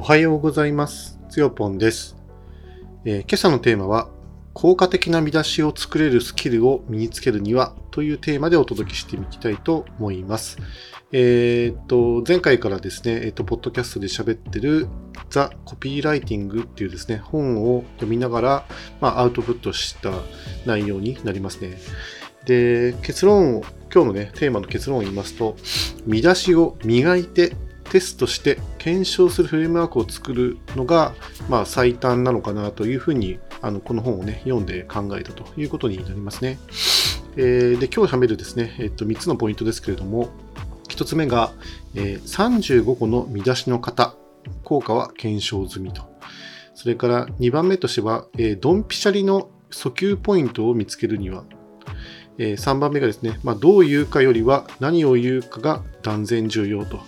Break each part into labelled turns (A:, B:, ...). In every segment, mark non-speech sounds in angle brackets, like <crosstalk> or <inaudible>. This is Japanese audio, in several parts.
A: おはようございます。つよぽんです、えー今朝のテーマは、効果的な見出しを作れるスキルを身につけるにはというテーマでお届けしていきたいと思います。えーっと、前回からですね、えーっと、ポッドキャストで喋ってるザ・コピーライティングっていうですね、本を読みながら、まあ、アウトプットした内容になりますね。で、結論を、今日のね、テーマの結論を言いますと、見出しを磨いてテストして検証するフレームワークを作るのが、まあ、最短なのかなというふうにあのこの本をね読んで考えたということになりますね。えーで今日喋るですね、えっと3つのポイントですけれども1つ目が、えー35個の見出しの型効果は検証済みとそれから2番目としては、えードンピシャリの訴求ポイントを見つけるにはえー3番目がですね、まあ、どう言うかよりは何を言うかが断然重要と、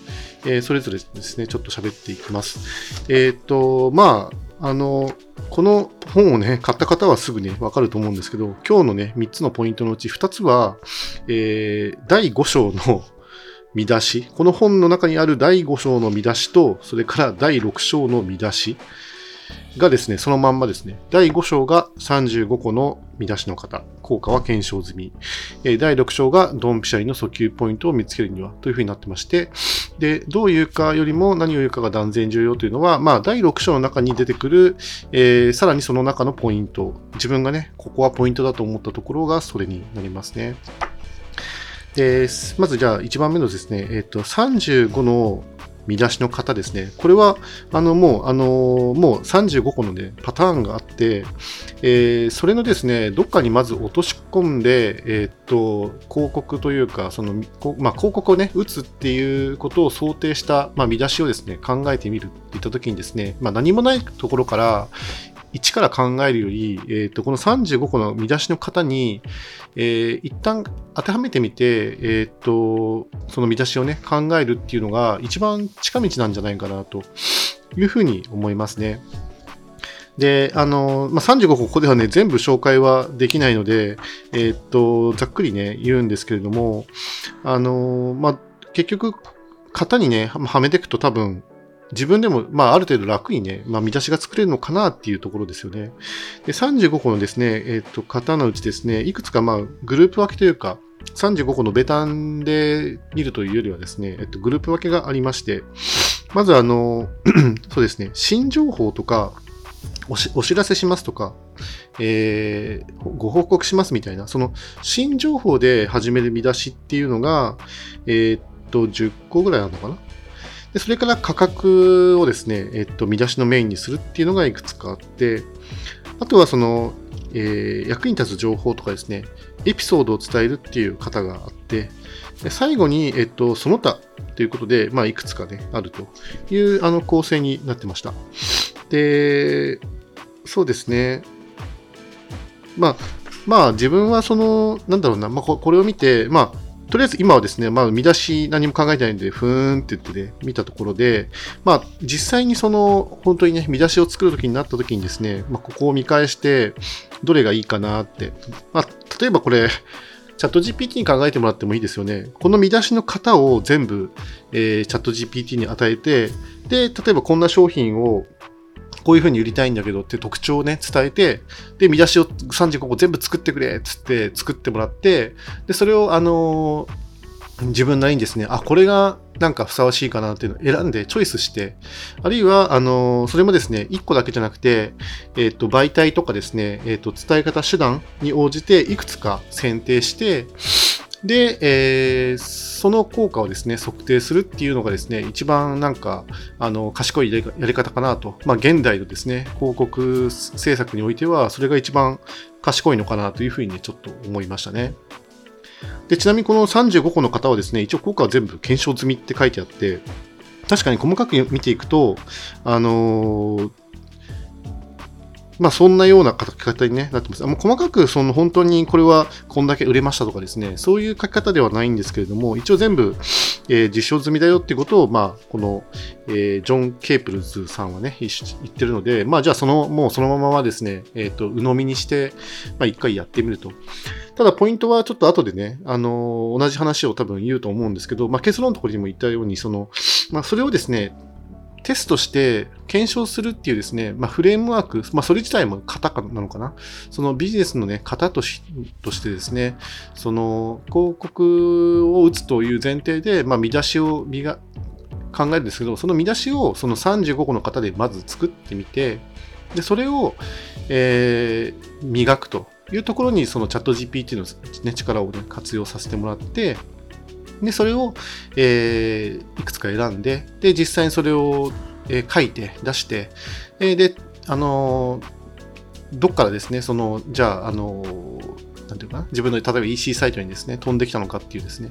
A: えーそれぞれですね、ちょっと喋っていきます。えっ、と、まあ、あの、この本をね、買った方はすぐね、わかると思うんですけど、今日のね、3つのポイントのうち2つは、えー第5章の <laughs> 見出し、この本の中にある第5章の見出しと、それから第6章の見出し、がですね、そのまんまですね、第5章が35個の見出しの方、効果は検証済み。え第6章がドンピシャリの訴求ポイントを見つけるにはというふうになってまして、で、どう言うかよりも何を言うかが断然重要というのは、まあ、第6章の中に出てくる、えーさらにその中のポイント、自分がね、ここはポイントだと思ったところがそれになりますね。で、まずじゃあ1番目のですね、えっ、と、35の見出しの方ですね。これは、あの、もう、あの、もう35個のね、パターンがあって、えーそれのですね、どっかにまず落とし込んで、えーっと、広告というか、その、まあ、広告をね、打つっていうことを想定した、まあ、見出しをですね、考えてみるって言ったときにですね、まあ、何もないところから、一から考えるより、えーっと、この35個の見出しの型に、えー一旦当てはめてみて、えーっと、その見出しをね、考えるっていうのが一番近道なんじゃないかなというふうに思いますね。で、あの、まあ、35個ここではね、全部紹介はできないので、えーっと、ざっくりね、言うんですけれども、あの、まあ、結局、型にね、はめていくと多分、自分でも、まあ、ある程度楽にね、まあ、見出しが作れるのかなっていうところですよね。で、35個のですね、えーっと、型のうちですね、いくつか、まあ、グループ分けというか、35個のベタンで見るというよりはですね、えっと、グループ分けがありまして、まずあの、<clears throat> そうですね、新情報とか、おしお知らせしますとか、えーご報告しますみたいな、その新情報で始める見出しっていうのが、えーっと、10個ぐらいあるのかな？で、それから価格をですね、えっと、見出しのメインにするっていうのがいくつかあって、あとはその、えー役に立つ情報とかですね、エピソードを伝えるっていう方があって、で最後に、えっと、その他ということで、まあ、いくつかね、あるというあの構成になってました。で、そうですね。まあ、まあ、自分はその、なんだろうな、まあ、これを見て、まあ、とりあえず今はですね、まあ、見出し何も考えてないんで、ふーんって言ってね、見たところで、まあ、実際にその、本当にね、見出しを作るときになったときにですね、まあ、ここを見返して、どれがいいかなって。まあ、例えばこれ、チャット GPT に考えてもらってもいいですよね。この見出しの型を全部、えーチャット GPT に与えて、で、例えばこんな商品をこういうふうに売りたいんだけどって特徴をね、伝えて、で、見出しを35個全部作ってくれっつって作ってもらって、で、それを、あのー自分なりにですね、あ、これがなんかふさわしいかなっていうのを選んでチョイスして、あるいは、あのそれもですね、1個だけじゃなくて、えっ、と、媒体とかですね、えっ、と、伝え方手段に応じていくつか選定して、で、えーその効果をですね、測定するっていうのがですね、一番なんか、あの、賢いやり方かなと。まあ、現代のですね、広告制作においては、それが一番賢いのかなというふうにね、ちょっと思いましたね。で、ちなみにこの35個の方はですね、一応効果は全部検証済みって書いてあって、確かに細かく見ていくと、あのーまあそんなような書き方に、ね、なってます。あもう細かくその本当にこれはこんだけ売れましたとかですね、そういう書き方ではないんですけれども、一応全部、えー実証済みだよっていうことを、まあこの、えージョン・ケープルズさんはね、言ってるので、まあじゃあその、もうそのままはですね、えっ、と、鵜呑みにして、まあ一回やってみると。ただポイントはちょっと後でね、あの同じ話を多分言うと思うんですけど、まあ結論のところにも言ったように、その、まあそれをですね、テストして検証するっていうですね、まあ、フレームワーク、まあ、それ自体も型なのかな？そのビジネスのね、型としとしてですね、その広告を打つという前提で、まあ、見出しを見が考えるんですけど、その見出しをその35個の型でまず作ってみて、で、それを、えー、磨くというところに、そのチャット GPT の、ね、力を、ね、活用させてもらって、で、それを、えー、いくつか選んで、で、実際にそれを、えー、書いて、出して、えー、で、あのどっからですね、その、じゃあ、あのなんていうかな、自分の例えば EC サイトにですね、飛んできたのかっていうですね、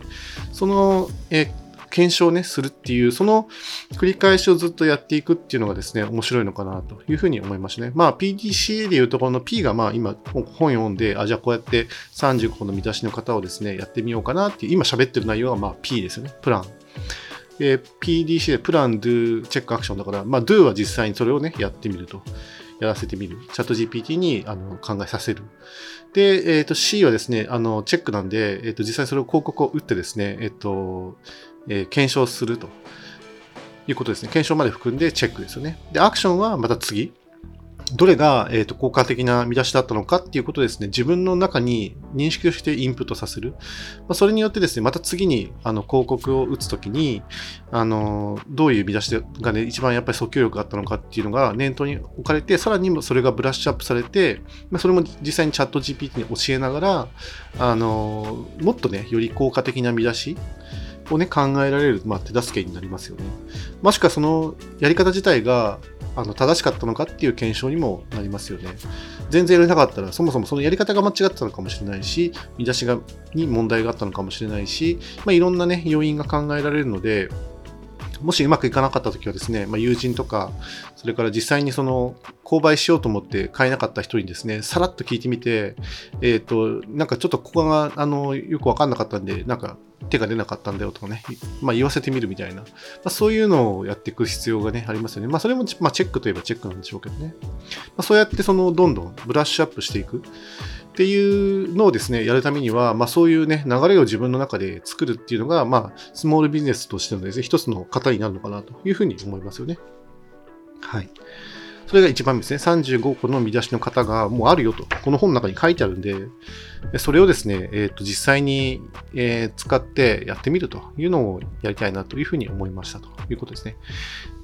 A: その、えー、検証ね、するっていう、その繰り返しをずっとやっていくっていうのがですね、面白いのかなというふうに思いましたね。まあ、PDCA でいうところの P がまあ今本読んで、あ、じゃあこうやって35個の見出しの方をですね、やってみようかなっていう、今喋ってる内容はまあ P ですよね。プラン。え PDC でプラン、Do、チェック、アクションだから、まあ、Do は実際にそれをね、やってみると。やらせてみる。チャット GPT にあの考えさせる。で、えっ、ー、と C はですね、あの、チェックなんで、えっ、ー、と、実際それを広告を打ってですね、えっ、ー、と、えー、検証するということですね。検証まで含んでチェックですよね。で、アクションはまた次。どれが、えーと、効果的な見出しだったのかっていうことですね、自分の中に認識をしてインプットさせる。まあ、それによってですね、また次にあの広告を打つときに、あの、どういう見出しがね、一番やっぱり訴求力があったのかっていうのが念頭に置かれて、さらにそれがブラッシュアップされて、まあ、それも実際にチャット GPT に教えながら、あの、もっとね、より効果的な見出し、をね、考えられる、まあ、手助けになりますよね。もしくはそのやり方自体があの正しかったのかっていう検証にもなりますよね。全然やれなかったら、そもそもそのやり方が間違ってたのかもしれないし、見出しがに問題があったのかもしれないし、まあ、いろんなね、要因が考えられるので、もしうまくいかなかった時はですね、まあ、友人とか、それから実際にその購買しようと思って買えなかった人にですね、さらっと聞いてみて、えっ、ー、と、なんかちょっとここがあのよくわかんなかったんで、なんか手が出なかったんだよとかね、まあ、言わせてみるみたいな、まあ、そういうのをやっていく必要がね、ありますよね。まあ、それも、まあ、チェックといえばチェックなんでしょうけどね。ま、そうやってその、どんどんブラッシュアップしていくっていうのをですね、やるためには、まあ、そういうね、流れを自分の中で作るっていうのが、まあ、スモールビジネスとしてのですね、一つの型になるのかなというふうに思いますよね。はい。それが1番目ですね。35個の見出しの型がもうあるよと。この本の中に書いてあるんで、それをですね、えー、と実際に、えー、使ってやってみるというのをやりたいなというふうに思いましたということですね。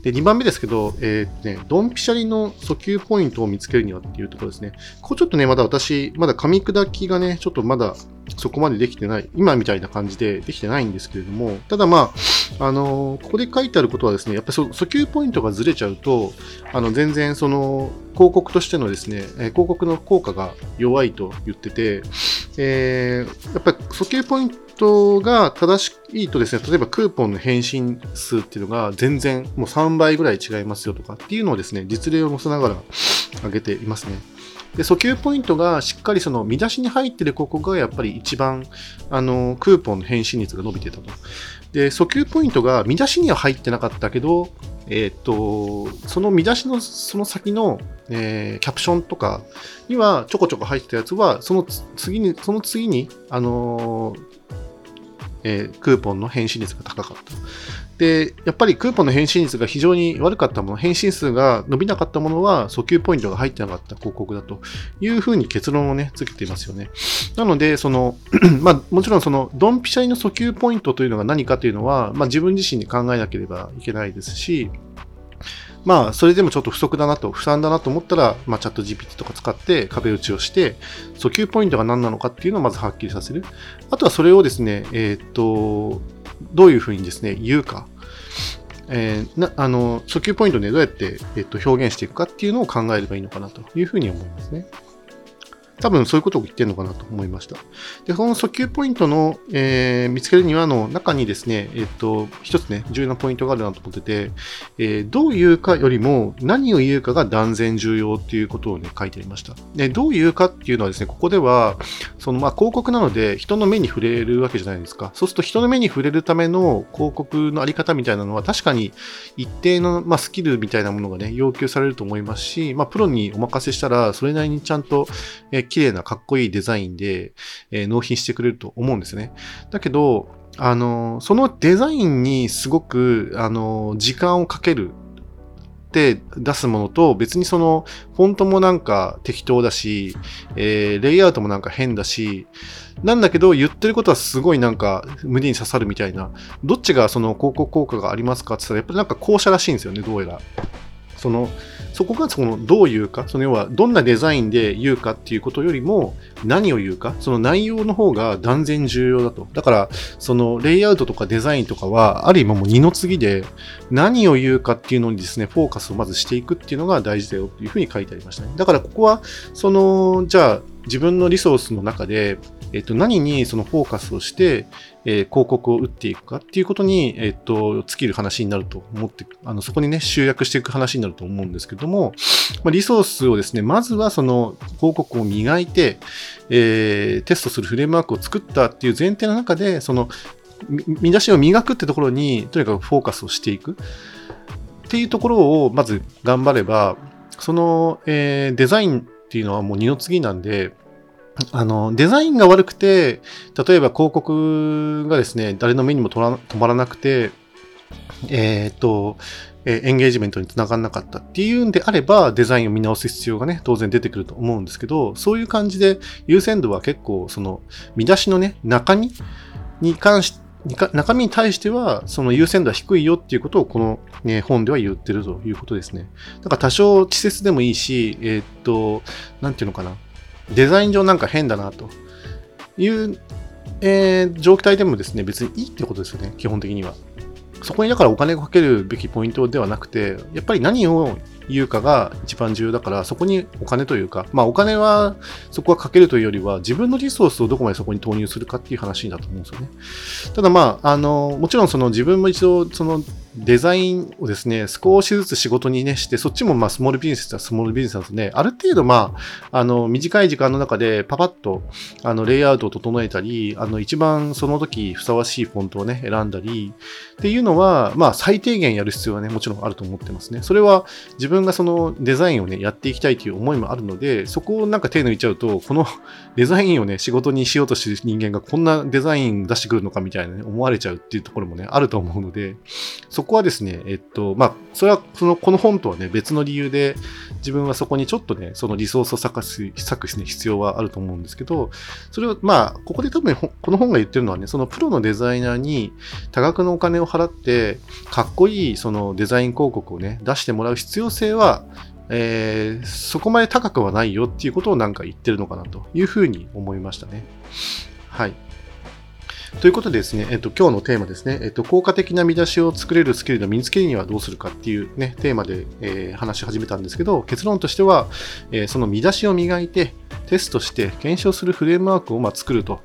A: で、2番目ですけど、えっー、ね、ドンピシャリの訴求ポイントを見つけるにはっていうところですね。ここちょっとね、まだ私、まだ噛み砕きがね、ちょっとまだそこまでできてない、今みたいな感じでできてないんですけれども、ただまあ、あのー、ここで書いてあることはですね、やっぱり訴求ポイントがずれちゃうと、あの、全然その、広告としてのですね、広告の効果が弱いと言ってて、えー、やっぱり訴求ポイントが正しいとですね、例えばクーポンの返信数っていうのが全然もう3倍ぐらい違いますよとかっていうのをですね、実例を載せながら上げていますね。で、訴求ポイントがしっかりその見出しに入ってる広告がやっぱり一番、あの、クーポンの返信率が伸びてたと。で、訴求ポイントが見出しには入ってなかったけど、えっ、と、その見出しのその先の、えー、キャプションとかにはちょこちょこ入ってたやつは、その次に、その次に、あのー、えー、クーポンの返信率が高かった。で、やっぱりクーポンの返信率が非常に悪かったもの、返信数が伸びなかったものは訴求ポイントが入ってなかった広告だというふうに結論をね、つけていますよね。なので、その、<clears throat> まあ、もちろんその、ドンピシャリの訴求ポイントというのが何かというのは、まあ、自分自身に考えなければいけないですし、まあ、それでもちょっと不足だなと、不算だなと思ったら、まあ、チャット GPT とか使って壁打ちをして、訴求ポイントが何なのかっていうのをまずはっきりさせる。あとはそれをですね、えー、っと、どういうふうにですね、言うか。えー、なあの訴求ポイントねどうやって、えー、っと表現していくかっていうのを考えればいいのかなというふうに思いますね。多分そういうことを言ってるのかなと思いました。で、この訴求ポイントの、えー、見つけるにはの中にですね、えっ、と、一つね、重要なポイントがあるなと思ってて、えー、どう言うかよりも何を言うかが断然重要っていうことをね、書いてありました。で、どう言うかっていうのはですね、ここでは、その、まあ、広告なので人の目に触れるわけじゃないですか。そうすると人の目に触れるための広告のあり方みたいなのは確かに一定の、まあ、スキルみたいなものがね、要求されると思いますし、まあ、プロにお任せしたら、それなりにちゃんと、え綺麗なかっこいいデザインで、えー、納品してくれると思うんですね。だけど、あの、そのデザインにすごく、あの、時間をかけるって出すものと、別にその、フォントもなんか適当だし、えー、レイアウトもなんか変だし、なんだけど、言ってることはすごいなんか胸に刺さるみたいな、どっちがその広告効果がありますかって言ったら、やっぱりなんか後者らしいんですよね、どうやら。その、そこがそのどう言うか、その要はどんなデザインで言うかっていうことよりも何を言うか、その内容の方が断然重要だと。だから、そのレイアウトとかデザインとかは、ある意味もう二の次で何を言うかっていうのにですね、フォーカスをまずしていくっていうのが大事だよというふうに書いてありましたね。だからここは、その、じゃあ自分のリソースの中で、えっと、何にそのフォーカスをして、えー、広告を打っていくかっていうことに、えっと、尽きる話になると思って、あの、そこにね、集約していく話になると思うんですけども、まあ、リソースをですね、まずはその広告を磨いて、えー、テストするフレームワークを作ったっていう前提の中で、その、見出しを磨くってところに、とにかくフォーカスをしていく。っていうところを、まず頑張れば、その、えー、デザインっていうのはもう二の次なんで、あの、デザインが悪くて、例えば広告がですね、誰の目にも止まらなくて、えー、っと、エンゲージメントにつながらなかったっていうんであれば、デザインを見直す必要がね、当然出てくると思うんですけど、そういう感じで優先度は結構、その、見出しのね、中身に関して、中身に対しては、その優先度は低いよっていうことをこの、ね、本では言ってるということですね。だから多少稚拙でもいいし、えー、っと、なんていうのかな。デザイン上なんか変だなという、えー、状態でもですね、別にいいってことですよね、基本的には。そこにだからお金をかけるべきポイントではなくて、やっぱり何を言うかが一番重要だから、そこにお金というか、まあお金はそこはかけるというよりは、自分のリソースをどこまでそこに投入するかっていう話だと思うんですよね。ただまあ、あの、もちろんその自分も一度、そのデザインをですね、少しずつ仕事にね、して、そっちもまあスモールビジネスはスモールビジネスなんですね。ある程度まあ、あの、短い時間の中でパパッと、あの、レイアウトを整えたり、あの、一番その時ふさわしいフォントをね、選んだり、っていうのは、まあ、最低限やる必要はね、もちろんあると思ってますね。それは自分がそのデザインをね、やっていきたいという思いもあるので、そこをなんか手抜いちゃうと、このデザインをね、仕事にしようとしてる人間がこんなデザイン出してくるのかみたいなね、思われちゃうっていうところもね、あると思うので、そこはですね、えっと、まあ、それは、その、この本とはね、別の理由で、自分はそこにちょっとね、そのリソースを割くす、割くすね、必要はあると思うんですけど、それを、まあ、ここで多分、この本が言ってるのはね、そのプロのデザイナーに多額のお金を払って、かっこいいそのデザイン広告をね、出してもらう必要性は、えー、そこまで高くはないよっていうことをなんか言ってるのかなというふうに思いましたね。はい。ということでですね、えっと、今日のテーマですね、えっと、効果的な見出しを作れるスキルの身につけるにはどうするかっていうね、テーマで、えー、話し始めたんですけど、結論としては、えー、その見出しを磨いて、テストして検証するフレームワークをま作ると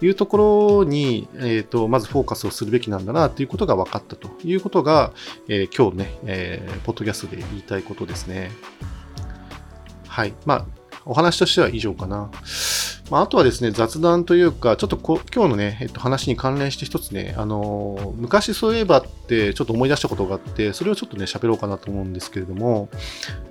A: いうところに、えーと、まずフォーカスをするべきなんだなということが分かったということが、えー、今日ね、えー、ポッドキャストで言いたいことですね。はい。まあ、お話としては以上かな。まあ、あとはですね、雑談というか、ちょっとこ今日のね、えっと、話に関連して一つね、あの昔そういえばってちょっと思い出したことがあって、それをちょっとね、喋ろうかなと思うんですけれども、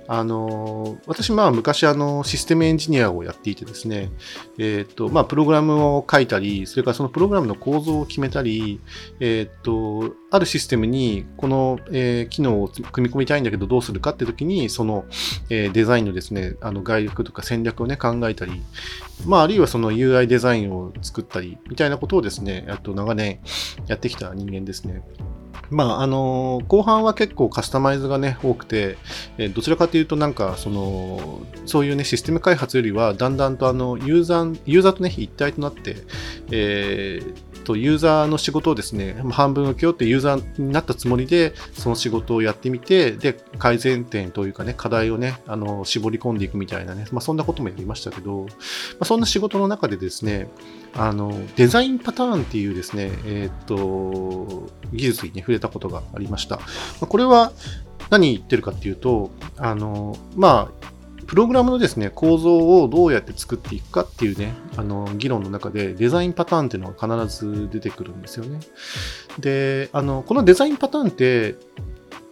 A: あの私、まあ、昔、あの、システムエンジニアをやっていてですね、えっと、まあ、プログラムを書いたり、それからそのプログラムの構造を決めたり、えっと、あるシステムにこの、えー、機能を組み込みたいんだけどどうするかって時に、その、えー、デザインのですね、あの概略とか戦略をね、考えたり、まあ、あるいはその UI デザインを作ったり、みたいなことをですね、と長年やってきた人間ですね。まあ、あの後半は結構カスタマイズがね、多くて、えどちらかというとなんか、その、そういうね、システム開発よりは、だんだんとあの、ユーザー、ユーザーとね、一体となって、えーと、ユーザーの仕事をですね、半分請け負ってユーザーになったつもりで、その仕事をやってみて、で、改善点というかね、課題をね、あの、絞り込んでいくみたいなね、まあ、そんなこともやりましたけど、まあ、そんな仕事の中でですね、あの、デザインパターンっていうですね、えっ、と、技術にね、触れたことがありました。まあ、これは、何言ってるかっていうと、あの、まあ、プログラムのですね、構造をどうやって作っていくかっていうね、あの、議論の中でデザインパターンっていうのが必ず出てくるんですよね。で、あの、このデザインパターンって、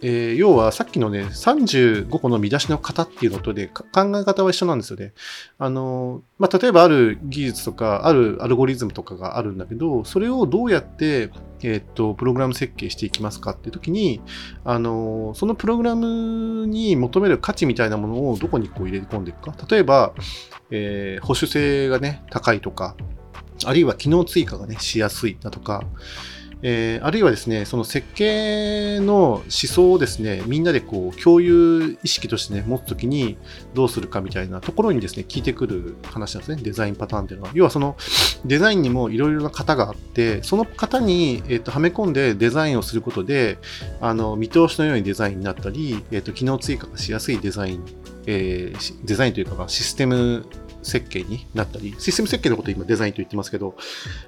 A: えー、要はさっきのね、35個の見出しの型っていうのとで、考え方は一緒なんですよね。あの、まあ、例えばある技術とか、あるアルゴリズムとかがあるんだけど、それをどうやって、えっ、と、プログラム設計していきますかっていう時に、あの、そのプログラムに求める価値みたいなものをどこにこう入れ込んでいくか。例えば、えー、保守性がね、高いとか、あるいは機能追加がね、しやすいだとか、えー、あるいはですね、その設計の思想をですね、みんなでこう共有意識としてね、持つときにどうするかみたいなところにですね、聞いてくる話なんですね、デザインパターンっていうのは。要はそのデザインにもいろいろな型があって、その型に、えーと、はめ込んでデザインをすることで、あの見通しのようにデザインになったり、えーと、機能追加がしやすいデザイン、えー、デザインというか、システム設計になったり、システム設計のことを今デザインと言ってますけど、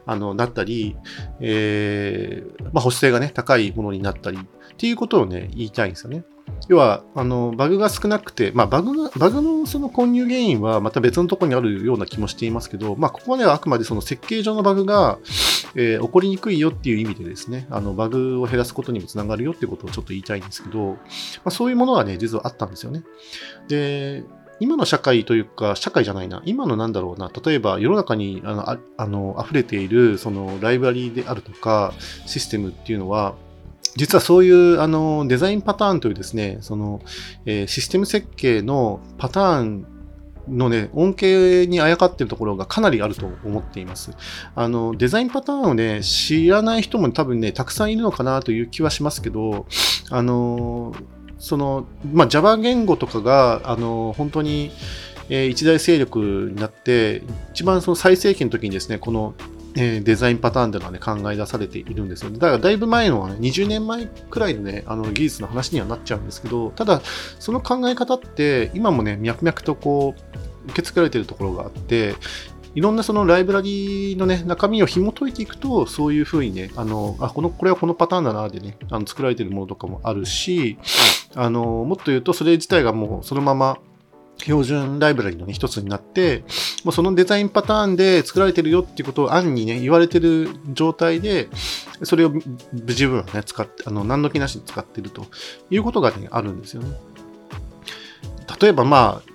A: あの、なったり、えー、まあ、保守性がね、高いものになったり、っていうことをね、言いたいんですよね。要は、あの、バグが少なくて、まあ、バグが、バグのその混入原因はまた別のところにあるような気もしていますけど、まあ、ここまではあくまでその設計上のバグが、えー、起こりにくいよっていう意味でですね、あの、バグを減らすことにもつながるよってことをちょっと言いたいんですけど、まあ、そういうものがね、実はあったんですよね。で、今の社会というか、社会じゃないな、今のなんだろうな、例えば世の中にあのああの溢れているそのライブラリーであるとか、システムっていうのは、実はそういうあのデザインパターンというですね、その、えー、システム設計のパターンのね、恩恵にあやかっているところがかなりあると思っています。あの、デザインパターンをね、知らない人も多分ね、たくさんいるのかなという気はしますけど、あの、その、まあ、Java 言語とかが、あの、本当に、えー、一大勢力になって、一番その最盛期の時にですね、この、えー、デザインパターンというのはね、考え出されているんですよ。だからだいぶ前の、ね、20年前くらいのね、あの技術の話にはなっちゃうんですけど、ただ、その考え方って、今もね、脈々とこう、受け継がれているところがあって、いろんなそのライブラリーのね、中身を紐解いていくと、そういうふうにね、あの、あ、この、これはこのパターンだな、でね、あの作られているものとかもあるし、あの、もっと言うと、それ自体がもうそのまま、標準ライブラリの、ね、一つになって、もうそのデザインパターンで作られてるよっていうことを案にね、言われてる状態で、それを自分はね、使って、あの、何の気なしに使ってるということがね、あるんですよね。例えばまあ、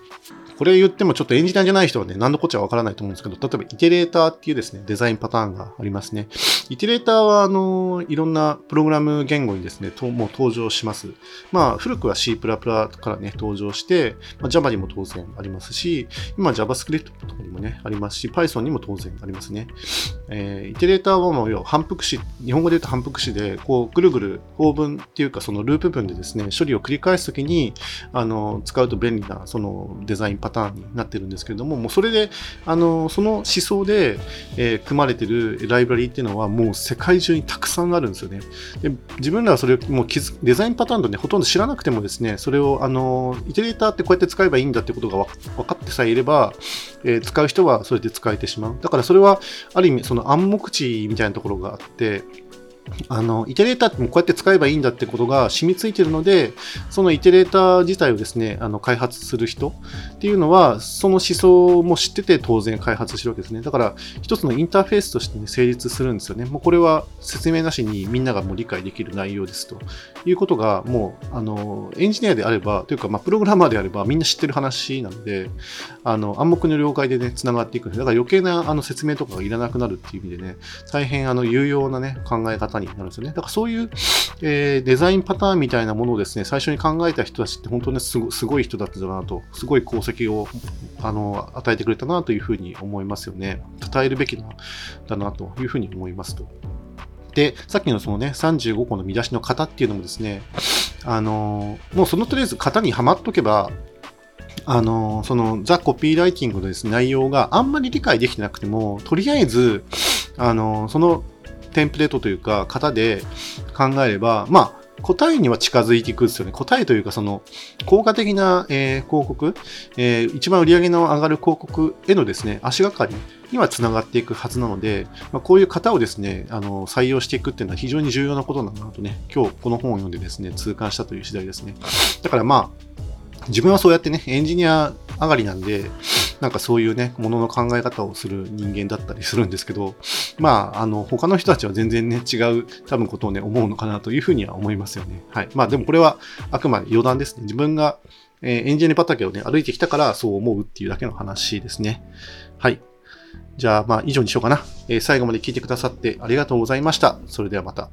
A: これ言ってもちょっとエンジニアじゃない人はね、何のこっちゃわからないと思うんですけど、例えばイテレーターっていうですね、デザインパターンがありますね。イテレーターは、あの、いろんなプログラム言語にですね、ともう登場します。まあ、古くは C++ からね、登場して、まあ、Java にも当然ありますし、今 JavaScript とかにもね、ありますし、Python にも当然ありますね。えー、イテレーターはもう、反復詞、日本語で言うと反復詞で、こう、ぐるぐる、法文っていうか、そのループ文でですね、処理を繰り返すときに、あの、使うと便利な、そのデザインパターンターンになってるんですけれども、もうそれで、あの、その思想で、えー、組まれてるライブラリーっていうのはもう世界中にたくさんあるんですよね。で自分らはそれをもうデザインパターンとね、ほとんど知らなくてもですね、それを、あの、イテレーターってこうやって使えばいいんだってことが分かってさえいれば、えー、使う人はそれで使えてしまう。だからそれは、ある意味、その暗黙知みたいなところがあって、あの、イテレーターってこうやって使えばいいんだってことが染みついてるので、そのイテレーター自体をですね、あの、開発する人っていうのは、その思想も知ってて当然開発してるわけですね。だから、一つのインターフェースとして、ね、成立するんですよね。もうこれは説明なしにみんながもう理解できる内容ですということが、もう、あの、エンジニアであれば、というか、まあ、プログラマーであればみんな知ってる話なので、あの、暗黙の了解でね、繋がっていくだから余計なあの説明とかがいらなくなるっていう意味でね、大変あの、有用なね、考え方になるんですよね。だからそういう、えー、デザインパターンみたいなものをですね、最初に考えた人たちって本当にすごすごい人だったなと、すごい功績をあの与えてくれたなというふうに思いますよね。称えるべきだなというふうに思いますと。で、さっきのそのね、35個の見出しの型っていうのもですね、あのもうそのとりあえず型にはまっとけば、あのそのザ・コピーライティングのです、ね、内容があんまり理解できてなくても、とりあえず、あのそのテンプレートというか、型で考えれば、まあ、答えには近づいていくんですよね。答えというか、その、効果的な、えー、広告、えー、一番売り上げの上がる広告へのですね、足がかりにはつながっていくはずなので、まあ、こういう型をですね、あの、採用していくっていうのは非常に重要なことなんだなとね、今日この本を読んでですね、痛感したという次第ですね。だからまあ、自分はそうやってね、エンジニア上がりなんで、なんかそういうね、ものの考え方をする人間だったりするんですけど、まあ、あの、他の人たちは全然ね、違う多分ことをね、思うのかなというふうには思いますよね。はい。まあ、でもこれはあくまで余談ですね。自分が、えー、エンジニア畑をね、歩いてきたからそう思うっていうだけの話ですね。はい。じゃあ、まあ、以上にしようかな。えー、最後まで聞いてくださってありがとうございました。それではまた。